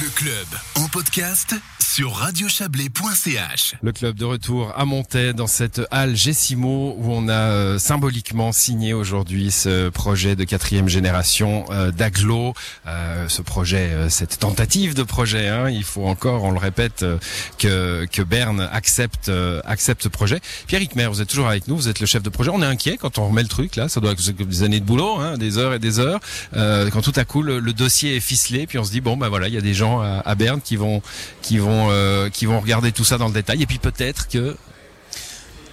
Le club en podcast sur radiochablais.ch. Le club de retour à Montaix dans cette halle Gessimo où on a euh, symboliquement signé aujourd'hui ce projet de quatrième génération euh, d'Aglo. Euh, ce projet, euh, cette tentative de projet, hein, il faut encore, on le répète, que, que Berne accepte, accepte ce projet. Pierre Hickmer, vous êtes toujours avec nous, vous êtes le chef de projet. On est inquiet quand on remet le truc là, ça doit être des années de boulot, hein, des heures et des heures. Quand tout à coup le, le dossier est ficelé, puis on se dit bon ben voilà, il y a des gens à, à Berne euh, qui vont regarder tout ça dans le détail. Et puis peut-être que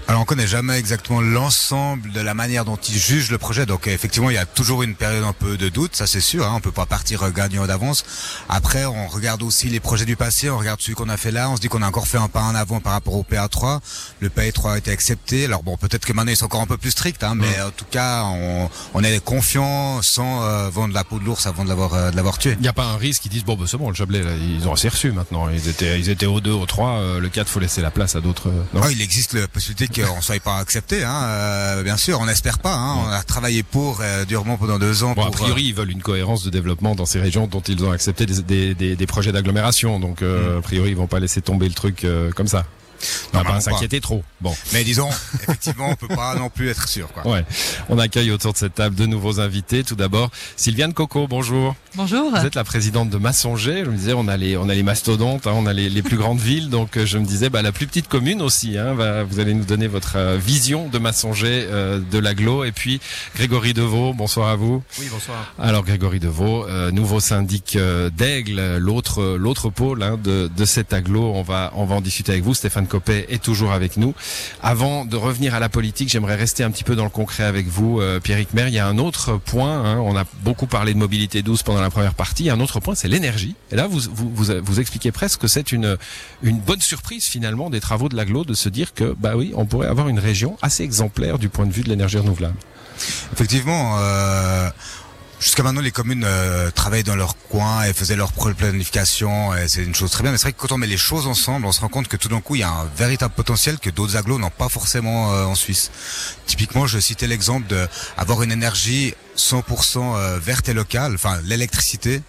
Alors on connaît jamais exactement l'ensemble de la manière dont ils jugent le projet. Donc effectivement, il y a toujours une période un peu de doute, ça c'est sûr. Hein, on peut pas partir euh, gagnant d'avance. Après, on regarde aussi les projets du passé, on regarde celui qu'on a fait là. On se dit qu'on a encore fait un pas en avant par rapport au PA3. Le PA3 a été accepté. Alors bon, peut-être que maintenant ils sont encore un peu plus stricts, hein, mais en tout cas, on, on est confiant sans euh, vendre la peau de l'ours avant de l'avoir euh, de l'avoir tué. il n'y a pas un risque qu'ils disent bon ben c'est bon le Chablais là, ils ont assez reçu maintenant. Ils étaient ils étaient au 2, au 3, euh, le 4 faut laisser la place à d'autres. non? Ah, il existe la possibilité qu'on soit pas accepté, hein, euh, bien sûr. On n'espère pas. Hein, On a travaillé pour euh, durement pendant deux ans. Bon, a pour, priori, ils veulent une cohérence de développement dans ces régions dont ils ont accepté des, des, des, des projets d'agglomération. Donc, euh, a priori, ils vont pas laisser tomber le truc euh, comme ça. On va pas s'inquiéter trop. Bon, Mais disons, effectivement, on peut pas non plus être sûr. Quoi. ouais. On accueille autour de cette table de nouveaux invités. Tout d'abord, Sylviane Coco, bonjour. Bonjour. Vous êtes la présidente de Massonger. Je me disais, on a les, on a les mastodontes, hein, on a les, les plus grandes villes. Donc, euh, je me disais, bah, la plus petite commune aussi. Hein, va, vous allez nous donner votre euh, vision de Massonger, euh, de l'aglo. Et puis, Grégory Deveau, bonsoir à vous. Oui, bonsoir. Alors Grégory Deveau, euh, nouveau syndic euh, d'Aigle, l'autre l'autre pôle hein, de, de cet aglo, on va on va en discuter avec vous. Stéphane Copet est toujours avec nous. Avant de revenir à la politique, j'aimerais rester un petit peu dans le concret avec vous, euh, Pierrick Mer. Il y a un autre point. hein, on a beaucoup parlé de mobilité douce pendant la première partie. Un autre point, c'est l'énergie. Et là, vous vous expliquez presque que c'est une une bonne surprise finalement des travaux de l'aglo de se dire que bah oui, on pourrait avoir une région assez exemplaire du point de vue de l'énergie renouvelable. Effectivement, euh, jusqu'à maintenant, les communes euh, travaillaient dans leur coin et faisaient leur planification. Et c'est une chose très bien. Mais c'est vrai que quand on met les choses ensemble, on se rend compte que tout d'un coup, il y a un véritable potentiel que d'autres agglos n'ont pas forcément euh, en Suisse. Typiquement, je citais l'exemple de avoir une énergie 100% euh, verte et locale, enfin l'électricité.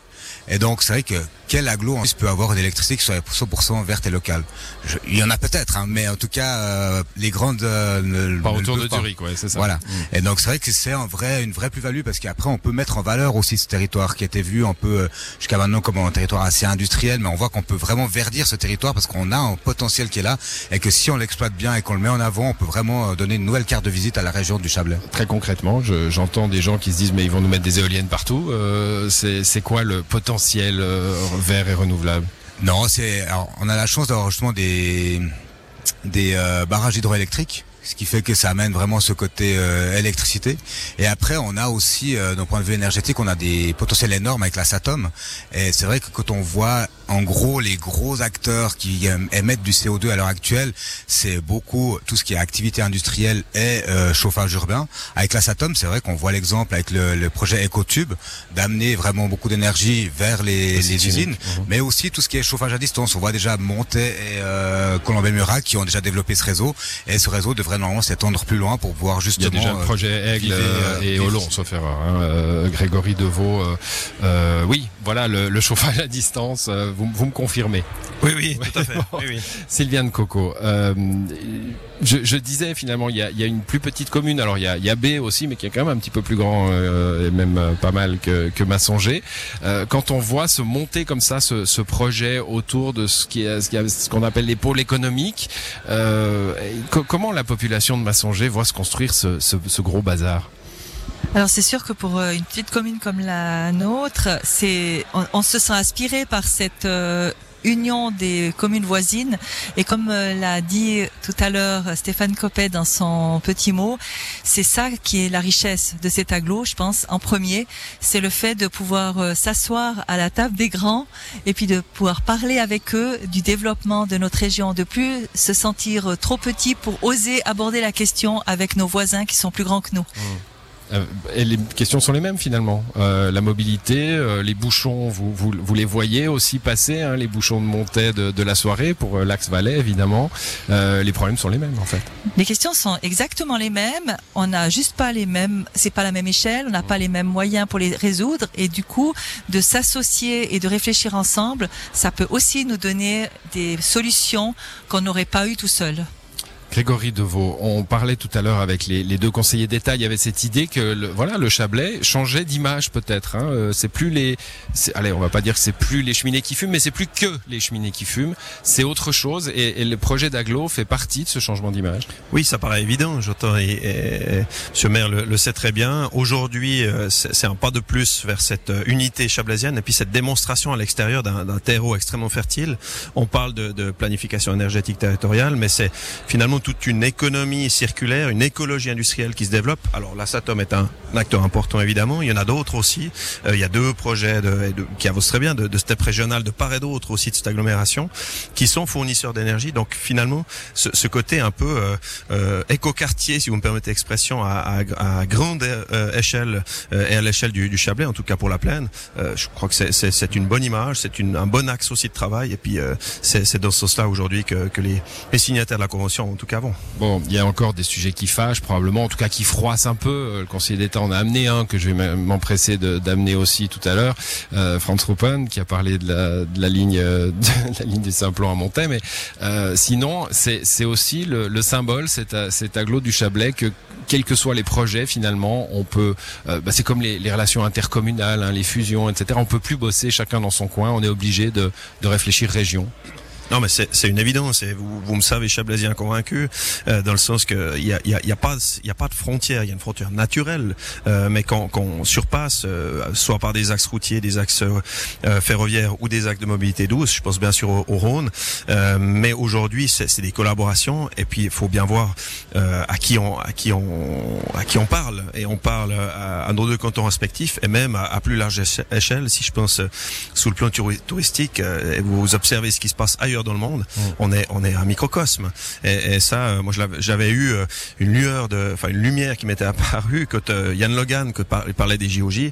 Et donc, c'est vrai que quel aglo en Suisse peut avoir une électricité qui soit 100% verte et locale? Je- Il y en a peut-être, hein, mais en tout cas, euh, les grandes... euh, ne- Pas ne autour de. Zurich, ouais, c'est ça. Voilà. Mm. Et donc c'est vrai que c'est un vrai, une vraie plus-value parce qu'après on peut mettre en valeur aussi ce territoire qui était vu un peu euh, jusqu'à maintenant comme un territoire assez industriel, mais on voit qu'on peut vraiment verdir ce territoire parce qu'on a un potentiel qui est là et que si on l'exploite bien et qu'on le met en avant, on peut vraiment euh, donner une nouvelle carte de visite à la région du Chablais. Très concrètement, je- j'entends des gens qui se disent mais ils vont nous mettre des éoliennes partout. Euh, c'est c'est quoi le potentiel euh, vert et renouvelable Non, c'est, on a la chance d'avoir justement des des euh, barrages hydroélectriques. Ce qui fait que ça amène vraiment ce côté euh, électricité. Et après, on a aussi, d'un point de vue énergétique, on a des potentiels énormes avec la Satom. Et c'est vrai que quand on voit, en gros, les gros acteurs qui euh, émettent du CO2 à l'heure actuelle, c'est beaucoup tout ce qui est activité industrielle et euh, chauffage urbain. Avec la Satom, c'est vrai qu'on voit l'exemple avec le, le projet EcoTube d'amener vraiment beaucoup d'énergie vers les, les usines. Mhm. mais aussi tout ce qui est chauffage à distance. On voit déjà Montet et euh, Colombey-Murat qui ont déjà développé ce réseau, et ce réseau devrait normalement s'étendre plus loin pour pouvoir Il y a justement. déjà le euh, projet Aigle euh, et. Olon, sauf erreur. hein, Grégory Deveau. oui, voilà le, le chauffage à distance. Vous, vous me confirmez. Oui, oui, tout à fait. Oui, oui. Sylviane Coco. euh, je, je disais finalement, il y a, il y a une plus petite commune. Alors il y a, il y a B aussi, mais qui est quand même un petit peu plus grand euh, et même euh, pas mal que, que Massonger. Quand on voit se monter comme ça ce, ce projet autour de ce qui est qu'on appelle les pôles économiques, co- comment la population de Massonger voit se construire ce, ce, ce gros bazar? Alors c'est sûr que pour euh, une petite commune comme la nôtre, c'est on, se sent inspiré par cette euh, union des communes voisines. Et comme euh, l'a dit tout à l'heure Stéphane Copet dans son petit mot, c'est ça qui est la richesse de cet aglo, je pense en premier, c'est le fait de pouvoir s'asseoir à la table des grands et puis de pouvoir parler avec eux du développement de notre région, de plus se sentir trop petit pour oser aborder la question avec nos voisins qui sont plus grands que nous. Euh, et les questions sont les mêmes finalement. Euh, la mobilité, euh, les bouchons, vous, vous, vous, les voyez aussi passer, hein, les bouchons de montée de, de la soirée pour l'axe Valais évidemment. les problèmes sont les mêmes en fait. Les questions sont exactement les mêmes. On n'a juste pas les mêmes, c'est pas la même échelle, on n'a pas les mêmes moyens pour les résoudre et du coup de s'associer et de réfléchir ensemble, ça peut aussi nous donner des solutions qu'on n'aurait pas eu tout seul. Grégory Deveau, on parlait tout à l'heure avec les, deux conseillers d'État, il y avait cette idée que le, voilà le Chablais changeait d'image peut-être. Hein. Euh, c'est plus les, allez, on va pas dire que c'est plus les cheminées qui fument, mais c'est plus que les cheminées qui fument. C'est autre chose et, le projet d'Aglo fait partie de ce changement d'image. Oui, ça paraît évident. J'entends et, et, Maire le, sait très bien. Aujourd'hui, euh, c'est un pas de plus vers cette euh, unité chablaisienne et puis cette démonstration à l'extérieur d'un terreau extrêmement fertile. On parle de planification énergétique territoriale, mais c'est finalement toute une économie circulaire, une écologie industrielle qui se développe. Alors la Satom est un, acteur important évidemment. Il y en a d'autres aussi. Euh, il y a deux projets de, qui avancent très bien de, de step régional de part et d'autre aussi de cette agglomération qui sont fournisseurs d'énergie. Donc finalement, ce, ce, côté un peu euh, euh éco-quartier, si vous me permettez l'expression, à, à, à, grande euh, échelle et à l'échelle du, du, Chablais, en tout cas pour la plaine, je crois que c'est une bonne image, c'est un bon axe aussi de travail. Et puis c'est dans ce sens-là aujourd'hui que, que les, les signataires de la convention ont tout Bon, il y a encore des sujets qui fâchent, probablement, en tout cas qui froissent un peu. Euh, le conseiller d'État en a amené un que je vais m'empresser d'amener aussi tout à l'heure. Euh, Franz Ruppen qui a parlé de la, ligne de la ligne du Simplon à Montaix, mais euh, sinon c'est aussi le, le symbole, cet, cet aglo du Chablais que quels que soient les projets, finalement, on peut. Euh, bah, c'est comme les, relations intercommunales, hein, les fusions, etc. On peut plus bosser chacun dans son coin. On est obligé de réfléchir région. Non, mais c'est une évidence. Vous, vous me savez, Chablaisien convaincu, euh, dans le sens que il y a, pas de frontière. Il y a une frontière naturelle, euh, mais quand, surpasse, euh, soit par des axes routiers, des axes euh, ferroviaires ou des axes de mobilité douce, je pense bien sûr au, Rhône. Euh, mais aujourd'hui, c'est des collaborations, et puis il faut bien voir à qui on parle, et on parle à, à nos deux cantons respectifs, et même à, à, plus large échelle. Si je pense sous le plan touristique, et vous observez ce qui se passe ailleurs dans le monde. Mm. On est on est un microcosme. Et, et ça, euh, moi j'avais eu euh, une lueur de, enfin une lumière qui m'était apparue quand euh, Yann Logan que il parlait des JOJ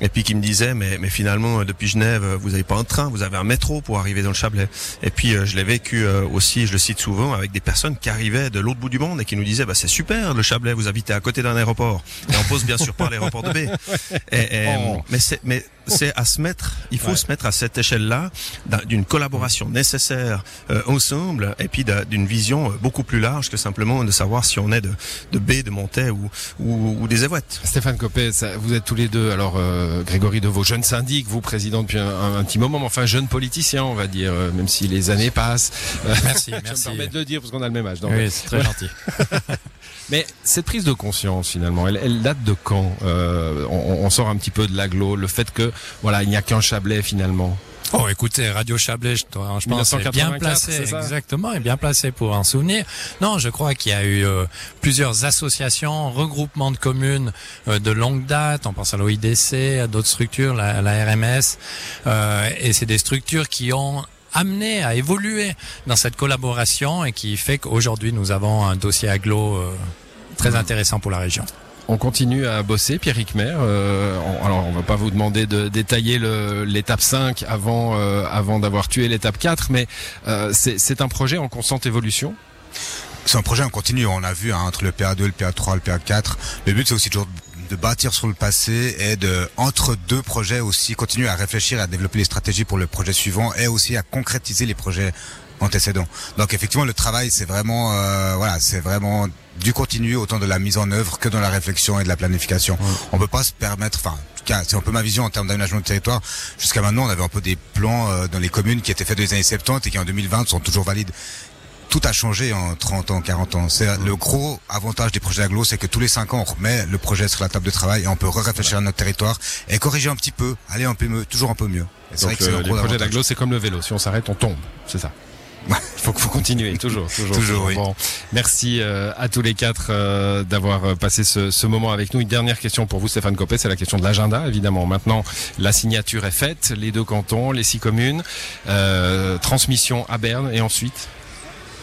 et puis qui me disait mais mais finalement depuis Genève vous avez pas un train, vous avez un métro pour arriver dans le Chablais. Et puis je l'ai vécu aussi, je le cite souvent avec des personnes qui arrivaient de l'autre bout du monde et qui nous disaient bah c'est super le Chablais, vous habitez à côté d'un aéroport. Et on pose bien sûr pas l'aéroport de B. Et, oh. Mais c'est mais c'est à se mettre, il faut se mettre à cette échelle-là d'une collaboration nécessaire euh, ensemble et puis d'une vision euh, beaucoup plus large que simplement de savoir si on est de, de B, de Montais ou, ou, ou des Évouettes. Stéphane Copé, vous êtes tous les deux, alors euh, Grégory vos jeunes syndic, vous président depuis un, petit moment, mais enfin jeune politicien, on va dire, euh, même si les années passent. Merci, merci. Je me permets de le dire parce qu'on a le même âge. Donc, oui, c'est très gentil. mais cette prise de conscience, finalement, elle, elle date de quand on, on, sort un petit peu de l'aglo, le fait que voilà, il n'y a qu'un Chablais finalement. Oh, écoutez, Radio Chablais, je, je pense, est bien placé, exactement, est bien placé pour en souvenir. Non, je crois qu'il y a eu euh, plusieurs associations, regroupements de communes euh, de longue date. On pense à l'OIDC, à d'autres structures, la, la RMS, euh, et c'est des structures qui ont amené à évoluer dans cette collaboration et qui fait qu'aujourd'hui nous avons un dossier aglo très intéressant pour la région. On continue à bosser, Pierre Maire. Euh, alors, on va pas vous demander de détailler l'étape 5 avant, euh, avant d'avoir tué l'étape 4, mais euh, c'est un projet en constante évolution? C'est un projet en continu. On a vu hein, entre le PA2, le PA3, le PA4. Le but, c'est aussi toujours de bâtir sur le passé et de, entre deux projets aussi, continuer à réfléchir, à développer les stratégies pour le projet suivant et aussi à concrétiser les projets antécédents. Donc effectivement, le travail, c'est vraiment, euh, voilà, c'est vraiment du continu autant de la mise en œuvre que dans la réflexion et de la planification. On peut pas se permettre, enfin, en tout cas, c'est un peu ma vision en termes d'aménagement de territoire. Jusqu'à maintenant, on avait un peu des plans euh, dans les communes qui étaient faits dans les années 70 et qui en 2020 sont toujours valides tout a changé en 30 ans, 40 ans. C'est le gros avantage des projets aglo, c'est que tous les 5 ans, on remet le projet sur la table de travail et on peut réfléchir à notre territoire et corriger un petit peu, aller un peu mieux, toujours un peu mieux. Donc le, le projet d'aglo, c'est comme le vélo. Si on s'arrête, on tombe. C'est ça. Il faut, faut continuer, toujours, toujours. toujours bon, merci euh, à tous les quatre euh, d'avoir euh, passé ce, ce, moment avec nous. Une dernière question pour vous, Stéphane Copé, c'est la question de l'agenda, évidemment. Maintenant, la signature est faite, les deux cantons, les six communes, transmission à Berne, et ensuite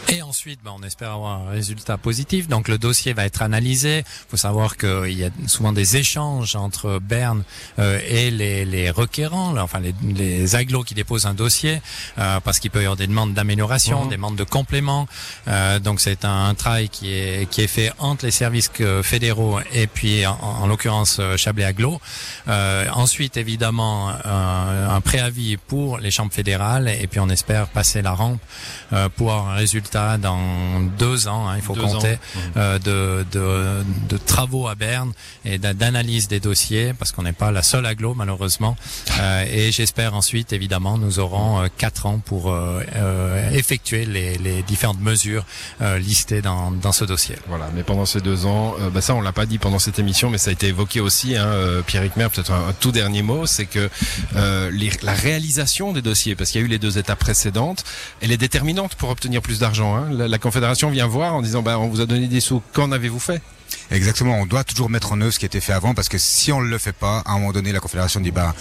Et ensuite, ben, on espère avoir un résultat positif. Donc le dossier va être analysé. Il faut savoir qu'il y a souvent des échanges entre Berne euh, et les, les requérants, enfin les, les agglos qui déposent un dossier, euh, parce qu'il peut y avoir des demandes d'amélioration, mhm. des demandes de complément. Euh, donc c'est un, travail qui est qui est fait entre les services fédéraux et puis en, en l'occurrence Chablais Aglo. ensuite, évidemment, un préavis pour les chambres fédérales et puis on espère passer la rampe pour avoir un résultat dans deux ans, hein, il faut compter, euh, de, de, de, travaux à Berne et d'analyse des dossiers, parce qu'on n'est pas la seule aglo malheureusement. Euh, et j'espère ensuite, évidemment, nous aurons euh, quatre ans pour euh, euh, effectuer les, les, différentes mesures listées dans, dans ce dossier. Voilà, mais pendant ces deux ans, bah ça on l'a pas dit pendant cette émission, mais ça a été évoqué aussi, hein, Pierre Mer, peut-être un, tout dernier mot, c'est que les, la réalisation des dossiers, parce qu'il y a eu les deux étapes précédentes, elle est déterminante pour obtenir plus d'argent Hein. La, Confédération vient voir en disant bah, on vous a donné des sous, qu'en avez-vous fait? Exactement, on doit toujours mettre en œuvre ce qui a été fait avant parce que si on ne le fait pas, à un moment donné, la Confédération dit bah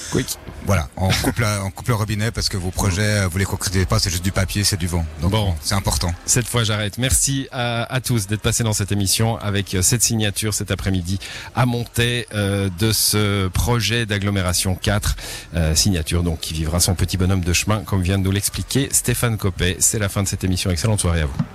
voilà, on coupe, on coupe le robinet parce que vos projets, vous les concrétisez pas, c'est juste du papier, c'est du vent. Donc bon, c'est important. Cette fois, j'arrête. Merci à, tous d'être passés dans cette émission avec euh, cette signature cet après-midi à monter euh, de ce projet d'agglomération 4, euh, signature donc qui vivra son petit bonhomme de chemin comme vient de nous l'expliquer Stéphane Copet. C'est la fin de cette émission. Excellente soirée à vous.